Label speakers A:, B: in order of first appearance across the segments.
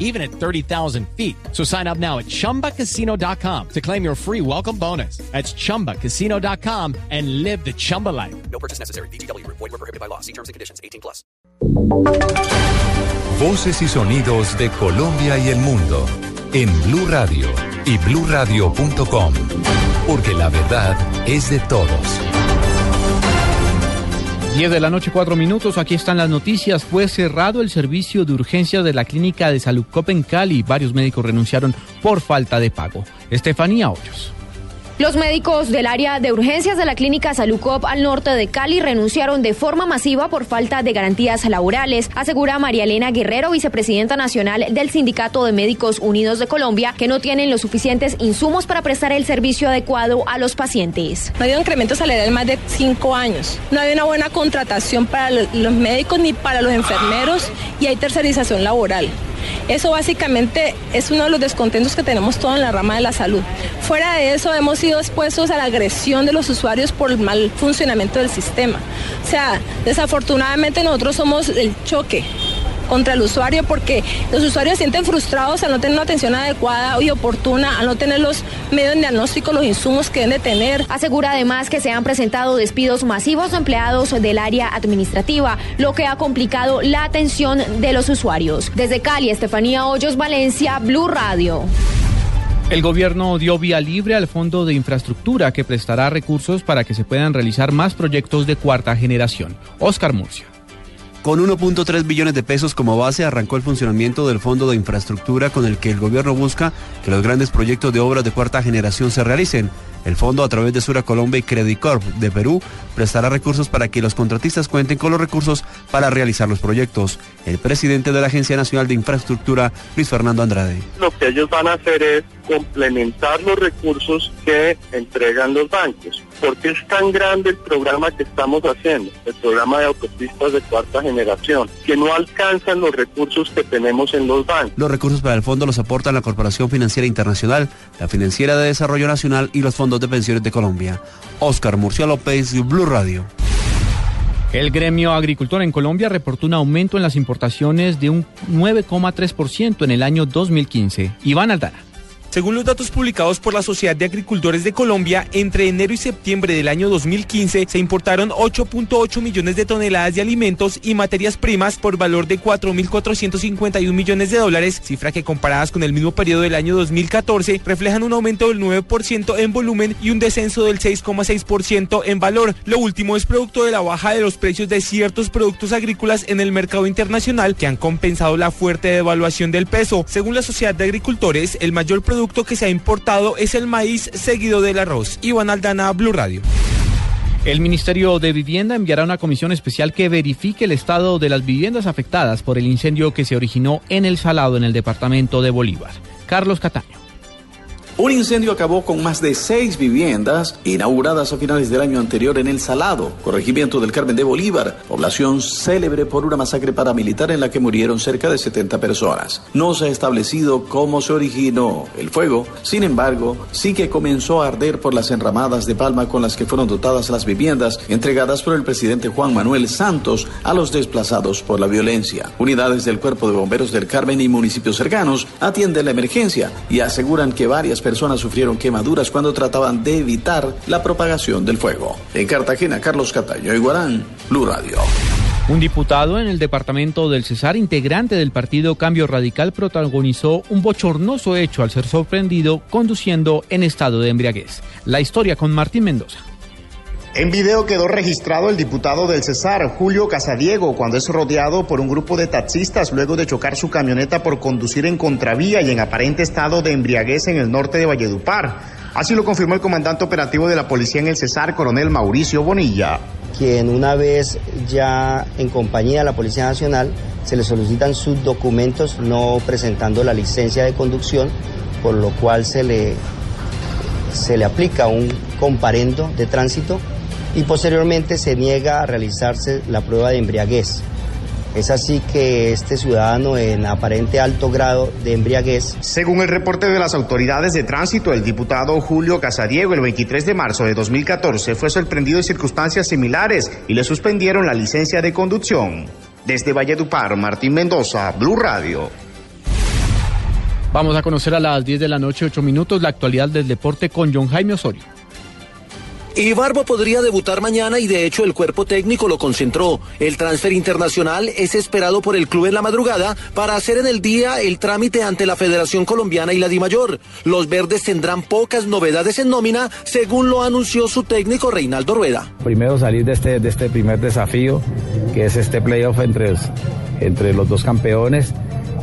A: even at 30,000 feet. So sign up now at chumbacasino.com to claim your free welcome bonus. That's chumbacasino.com and live the Chumba life.
B: No purchase necessary. BGW. Void were prohibited by law. See terms and conditions. 18 plus.
C: Voces y sonidos de Colombia y el mundo en Blue Radio y bluradio.com. Porque la verdad es de todos.
D: 10 de la noche, 4 minutos. Aquí están las noticias. Fue cerrado el servicio de urgencias de la clínica de salud COP en Cali. Varios médicos renunciaron por falta de pago. Estefanía Hoyos.
E: Los médicos del área de urgencias de la clínica Salucop al norte de Cali renunciaron de forma masiva por falta de garantías laborales, asegura María Elena Guerrero, vicepresidenta nacional del Sindicato de Médicos Unidos de Colombia, que no tienen los suficientes insumos para prestar el servicio adecuado a los pacientes.
F: No hay un incremento salarial más de cinco años. No hay una buena contratación para los médicos ni para los enfermeros y hay tercerización laboral. Eso básicamente es uno de los descontentos que tenemos todos en la rama de la salud. Fuera de eso, hemos sido expuestos a la agresión de los usuarios por el mal funcionamiento del sistema. O sea, desafortunadamente nosotros somos el choque contra el usuario porque los usuarios se sienten frustrados al no tener una atención adecuada y oportuna, al no tener los medios de diagnóstico, los insumos que deben de tener.
E: Asegura además que se han presentado despidos masivos de empleados del área administrativa, lo que ha complicado la atención de los usuarios. Desde Cali, Estefanía Hoyos, Valencia, Blue Radio.
D: El gobierno dio vía libre al Fondo de Infraestructura que prestará recursos para que se puedan realizar más proyectos de cuarta generación. Oscar Murcia.
G: Con 1.3 billones de pesos como base arrancó el funcionamiento del Fondo de Infraestructura con el que el gobierno busca que los grandes proyectos de obras de cuarta generación se realicen. El fondo, a través de Sura Colombia y Credicorp de Perú, prestará recursos para que los contratistas cuenten con los recursos para realizar los proyectos. El presidente de la Agencia Nacional de Infraestructura, Luis Fernando Andrade.
H: Lo que ellos van a hacer es complementar los recursos que entregan los bancos. Porque es tan grande el programa que estamos haciendo, el programa de autopistas de cuarta generación, que no alcanzan los recursos que tenemos en los bancos?
G: Los recursos para el fondo los aportan la Corporación Financiera Internacional, la Financiera de Desarrollo Nacional y los fondos de pensiones de Colombia. Oscar Murcia López, Blue Radio.
D: El gremio agricultor en Colombia reportó un aumento en las importaciones de un 9,3% en el año 2015. Iván Aldana.
I: Según los datos publicados por la Sociedad de Agricultores de Colombia, entre enero y septiembre del año 2015 se importaron 8.8 millones de toneladas de alimentos y materias primas por valor de 4.451 millones de dólares, cifra que comparadas con el mismo periodo del año 2014 reflejan un aumento del 9% en volumen y un descenso del 6,6% en valor. Lo último es producto de la baja de los precios de ciertos productos agrícolas en el mercado internacional que han compensado la fuerte devaluación del peso. Según la Sociedad de Agricultores, el mayor producto producto que se ha importado es el maíz seguido del arroz. Iván Aldana, Blue Radio.
D: El Ministerio de Vivienda enviará una comisión especial que verifique el estado de las viviendas afectadas por el incendio que se originó en El Salado, en el departamento de Bolívar. Carlos Cataño.
J: Un incendio acabó con más de seis viviendas inauguradas a finales del año anterior en El Salado, corregimiento del Carmen de Bolívar, población célebre por una masacre paramilitar en la que murieron cerca de 70 personas. No se ha establecido cómo se originó el fuego, sin embargo, sí que comenzó a arder por las enramadas de palma con las que fueron dotadas las viviendas entregadas por el presidente Juan Manuel Santos a los desplazados por la violencia. Unidades del Cuerpo de Bomberos del Carmen y municipios cercanos atienden la emergencia y aseguran que varias personas personas sufrieron quemaduras cuando trataban de evitar la propagación del fuego. En Cartagena, Carlos Cataño, Iguarán, Blue Radio.
D: Un diputado en el departamento del Cesar, integrante del partido Cambio Radical, protagonizó un bochornoso hecho al ser sorprendido conduciendo en estado de embriaguez. La historia con Martín Mendoza.
K: En video quedó registrado el diputado del Cesar, Julio Casadiego, cuando es rodeado por un grupo de taxistas luego de chocar su camioneta por conducir en contravía y en aparente estado de embriaguez en el norte de Valledupar. Así lo confirmó el comandante operativo de la policía en el Cesar, coronel Mauricio Bonilla.
L: Quien una vez ya en compañía de la Policía Nacional se le solicitan sus documentos no presentando la licencia de conducción, por lo cual se le, se le aplica un comparendo de tránsito y posteriormente se niega a realizarse la prueba de embriaguez. Es así que este ciudadano en aparente alto grado de embriaguez.
K: Según el reporte de las autoridades de tránsito, el diputado Julio Casadiego el 23 de marzo de 2014 fue sorprendido en circunstancias similares y le suspendieron la licencia de conducción. Desde Valledupar, Martín Mendoza, Blue Radio.
D: Vamos a conocer a las 10 de la noche, 8 minutos, la actualidad del deporte con John Jaime Osorio.
M: Ibarbo podría debutar mañana y de hecho el cuerpo técnico lo concentró. El transfer internacional es esperado por el club en la madrugada para hacer en el día el trámite ante la Federación Colombiana y la DIMAYOR. Los verdes tendrán pocas novedades en nómina, según lo anunció su técnico Reinaldo Rueda.
N: Primero salir de este, de este primer desafío, que es este playoff entre, entre los dos campeones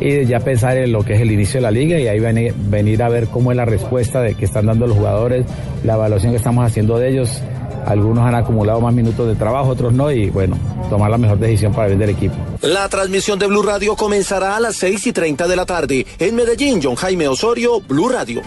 N: y ya pensar en lo que es el inicio de la liga y ahí venir, venir a ver cómo es la respuesta de que están dando los jugadores, la evaluación que estamos haciendo de ellos. Algunos han acumulado más minutos de trabajo, otros no, y bueno, tomar la mejor decisión para el del equipo.
M: La transmisión de Blue Radio comenzará a las 6 y 30 de la tarde. En Medellín, John Jaime Osorio, Blue Radio.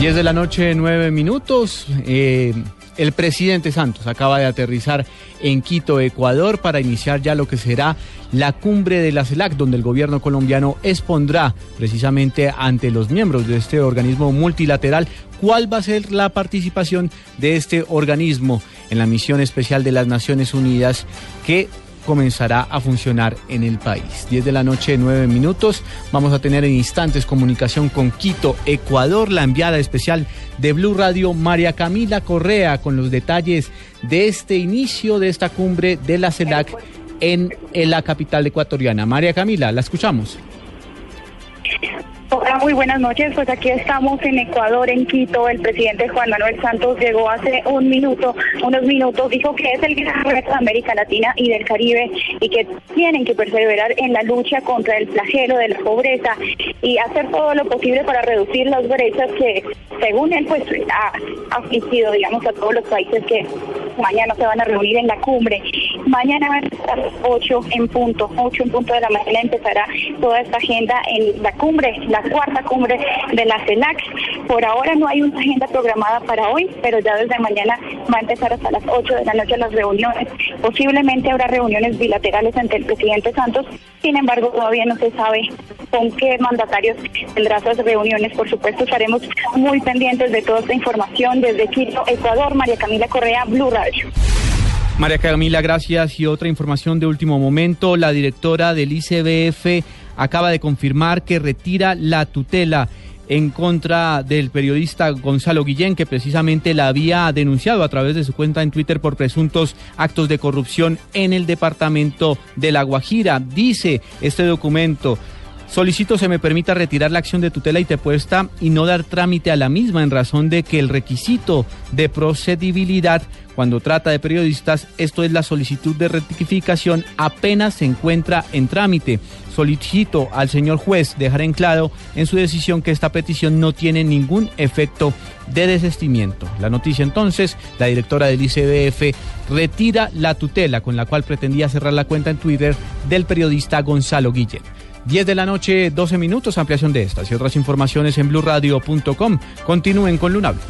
D: 10 de la noche, 9 minutos. Eh, el presidente Santos acaba de aterrizar en Quito, Ecuador, para iniciar ya lo que será la cumbre de la CELAC, donde el gobierno colombiano expondrá precisamente ante los miembros de este organismo multilateral cuál va a ser la participación de este organismo en la misión especial de las Naciones Unidas que comenzará a funcionar en el país. 10 de la noche, 9 minutos. Vamos a tener en instantes comunicación con Quito, Ecuador, la enviada especial de Blue Radio, María Camila Correa, con los detalles de este inicio de esta cumbre de la CELAC en, en la capital ecuatoriana. María Camila, la escuchamos.
O: Hola, muy buenas noches. Pues aquí estamos en Ecuador, en Quito. El presidente Juan Manuel Santos llegó hace un minuto, unos minutos. Dijo que es el gran reto de América Latina y del Caribe y que tienen que perseverar en la lucha contra el flagelo de la pobreza y hacer todo lo posible para reducir las brechas que, según él, pues ha afligido, digamos, a todos los países que mañana se van a reunir en la cumbre. Mañana van a estar 8 en punto, 8 en punto de la mañana empezará toda esta agenda en la cumbre, la cuarta cumbre de la CELAC. Por ahora no hay una agenda programada para hoy, pero ya desde mañana va a empezar hasta las 8 de la noche las reuniones. Posiblemente habrá reuniones bilaterales ante el presidente Santos, sin embargo todavía no se sabe con qué mandatarios tendrá esas reuniones. Por supuesto estaremos muy pendientes de toda esta información desde Quito, Ecuador. María Camila Correa, Blue Radio.
D: María Camila, gracias. Y otra información de último momento, la directora del ICBF acaba de confirmar que retira la tutela en contra del periodista Gonzalo Guillén, que precisamente la había denunciado a través de su cuenta en Twitter por presuntos actos de corrupción en el departamento de La Guajira. Dice este documento. Solicito se me permita retirar la acción de tutela y depuesta y no dar trámite a la misma en razón de que el requisito de procedibilidad cuando trata de periodistas, esto es la solicitud de rectificación, apenas se encuentra en trámite. Solicito al señor juez dejar en claro en su decisión que esta petición no tiene ningún efecto de desestimiento. La noticia entonces, la directora del ICBF retira la tutela con la cual pretendía cerrar la cuenta en Twitter del periodista Gonzalo Guillén. 10 de la noche, 12 minutos, ampliación de estas y otras informaciones en blurradio.com. Continúen con Lunable.